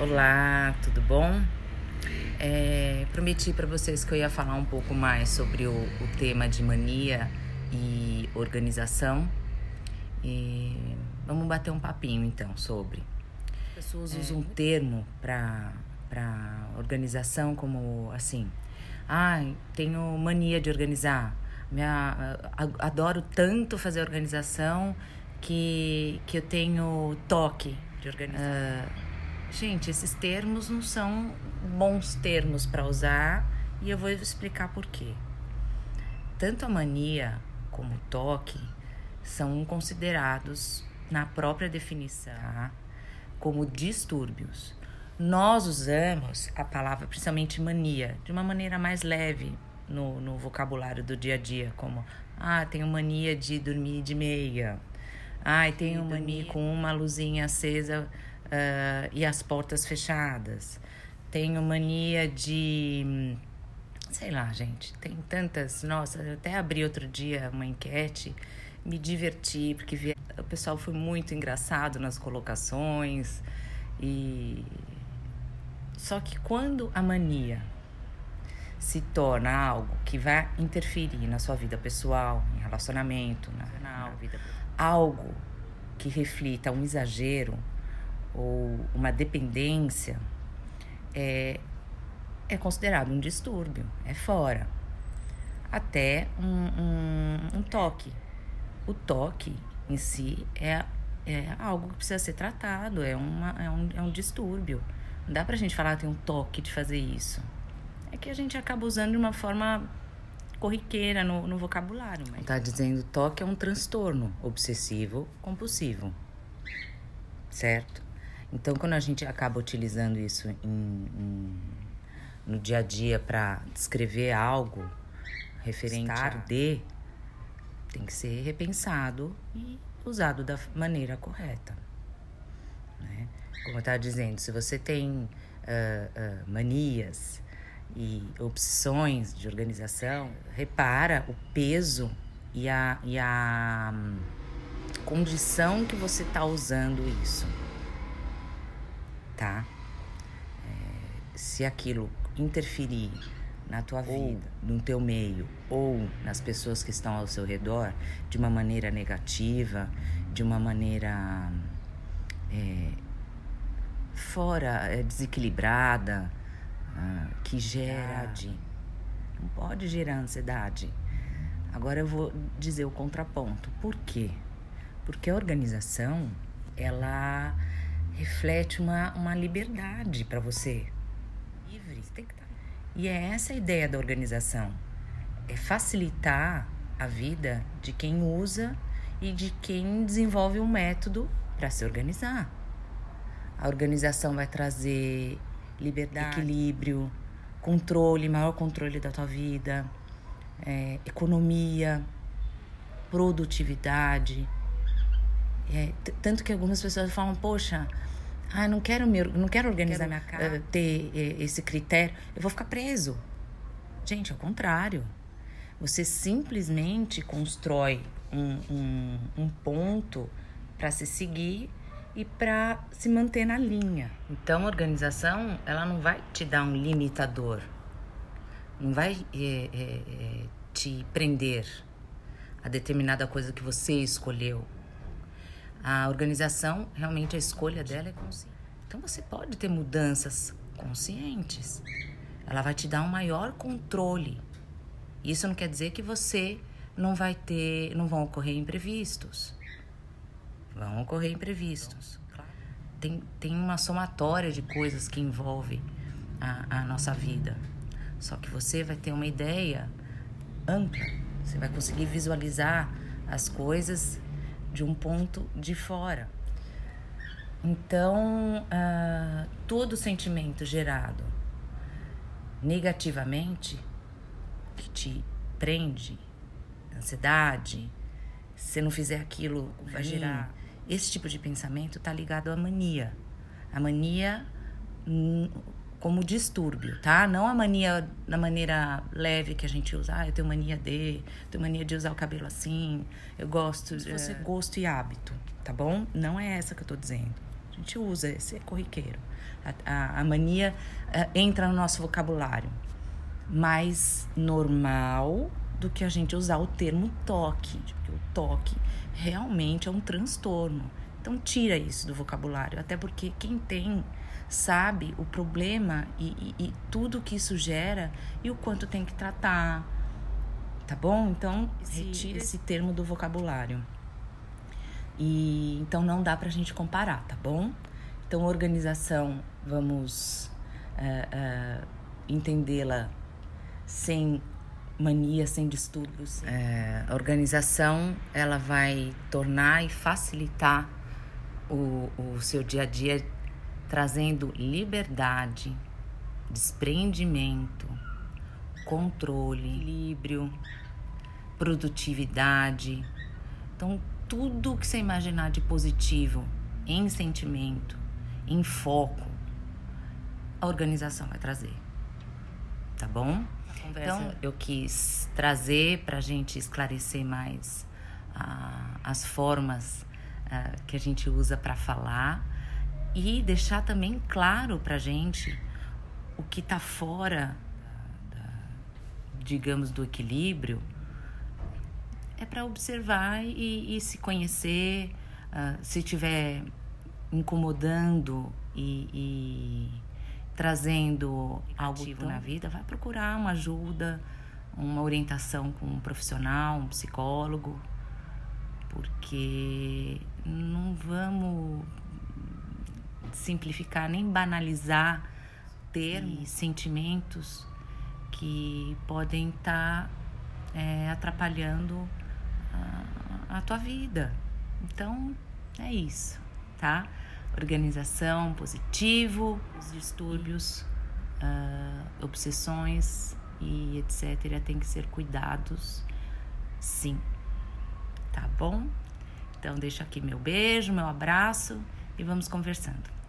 Olá, tudo bom? É, prometi para vocês que eu ia falar um pouco mais sobre o, o tema de mania e organização. E vamos bater um papinho então sobre. As pessoas usam um termo para organização como assim: ah, tenho mania de organizar. Minha, adoro tanto fazer organização que, que eu tenho toque de organizar. Uh, Gente, esses termos não são bons termos para usar e eu vou explicar por quê. Tanto a mania como o toque são considerados, na própria definição, como distúrbios. Nós usamos a palavra, principalmente mania, de uma maneira mais leve no, no vocabulário do dia a dia, como ah, tenho mania de dormir de meia. Ai, tenho mania com uma luzinha acesa uh, e as portas fechadas. Tenho mania de. Sei lá, gente, tem tantas. Nossa, eu até abri outro dia uma enquete, me diverti, porque vi... o pessoal foi muito engraçado nas colocações. E. Só que quando a mania se torna algo que vai interferir na sua vida pessoal, em relacionamento, na, na vida, algo que reflita um exagero, ou uma dependência é, é considerado um distúrbio, é fora. Até um, um, um toque. O toque em si é, é algo que precisa ser tratado, é, uma, é, um, é um distúrbio. Não dá pra gente falar que tem um toque de fazer isso. É que a gente acaba usando de uma forma corriqueira no, no vocabulário. Mas... Tá dizendo toque é um transtorno obsessivo compulsivo. Certo? Então, quando a gente acaba utilizando isso em, em, no dia a dia para descrever algo referente a de, tem que ser repensado e usado da maneira correta. Né? Como eu estava dizendo, se você tem uh, uh, manias e obsessões de organização, repara o peso e a, e a um, condição que você está usando isso tá? É, se aquilo interferir na tua vida, no teu meio ou nas pessoas que estão ao seu redor de uma maneira negativa, de uma maneira é, fora, é, desequilibrada, ah, que gera de, não pode gerar ansiedade. Agora eu vou dizer o contraponto. Por quê? Porque a organização, ela reflete uma, uma liberdade para você. Livre, você tem que estar. Tá. E é essa a ideia da organização: é facilitar a vida de quem usa e de quem desenvolve um método para se organizar. A organização vai trazer liberdade, equilíbrio, controle, maior controle da tua vida, é, economia, produtividade. É, tanto que algumas pessoas falam, poxa, ah, não quero me, não quero organizar quero, minha casa, ter uh, esse critério, eu vou ficar preso. Gente, ao contrário. Você simplesmente constrói um, um, um ponto para se seguir e para se manter na linha. Então, a organização, ela não vai te dar um limitador, não vai é, é, te prender a determinada coisa que você escolheu. A organização, realmente a escolha dela é consciente. Então você pode ter mudanças conscientes. Ela vai te dar um maior controle. Isso não quer dizer que você não vai ter, não vão ocorrer imprevistos. Vão ocorrer imprevistos. Tem, tem uma somatória de coisas que envolve a, a nossa vida. Só que você vai ter uma ideia ampla. Você vai conseguir visualizar as coisas de um ponto de fora. Então, uh, todo sentimento gerado negativamente, que te prende, ansiedade, se não fizer aquilo, vai gerar. Esse tipo de pensamento está ligado à mania. A mania como distúrbio, tá? Não a mania na maneira leve que a gente usa. Ah, eu tenho mania de, tenho mania de usar o cabelo assim. Eu gosto, fosse é... gosto e hábito, tá bom? Não é essa que eu tô dizendo. gente usa, esse é corriqueiro. A, a, a mania uh, entra no nosso vocabulário. Mais normal do que a gente usar o termo toque, porque o toque realmente é um transtorno. Então tira isso do vocabulário, até porque quem tem sabe o problema e, e, e tudo que isso gera e o quanto tem que tratar, tá bom? Então esse, retira esse termo do vocabulário. E então não dá pra gente comparar, tá bom? Então organização, vamos uh, uh, entendê-la sem mania, sem distúrbios. É, a organização ela vai tornar e facilitar o, o seu dia a dia trazendo liberdade, desprendimento, controle, equilíbrio, produtividade. Então, tudo que você imaginar de positivo em sentimento, em foco, a organização vai trazer. Tá bom? Então, eu quis trazer para a gente esclarecer mais ah, as formas ah, que a gente usa para falar e deixar também claro para gente o que está fora, da, digamos, do equilíbrio, é para observar e, e, se conhecer, uh, se estiver incomodando e, e, trazendo algo na vida, vai procurar uma ajuda, uma orientação com um profissional, um psicólogo, porque não vamos simplificar nem banalizar termos, sentimentos que podem estar tá, é, atrapalhando a, a tua vida. Então é isso, tá? Organização, positivo, os distúrbios, uh, obsessões e etc. tem que ser cuidados, sim. Tá bom? Então deixo aqui meu beijo, meu abraço e vamos conversando.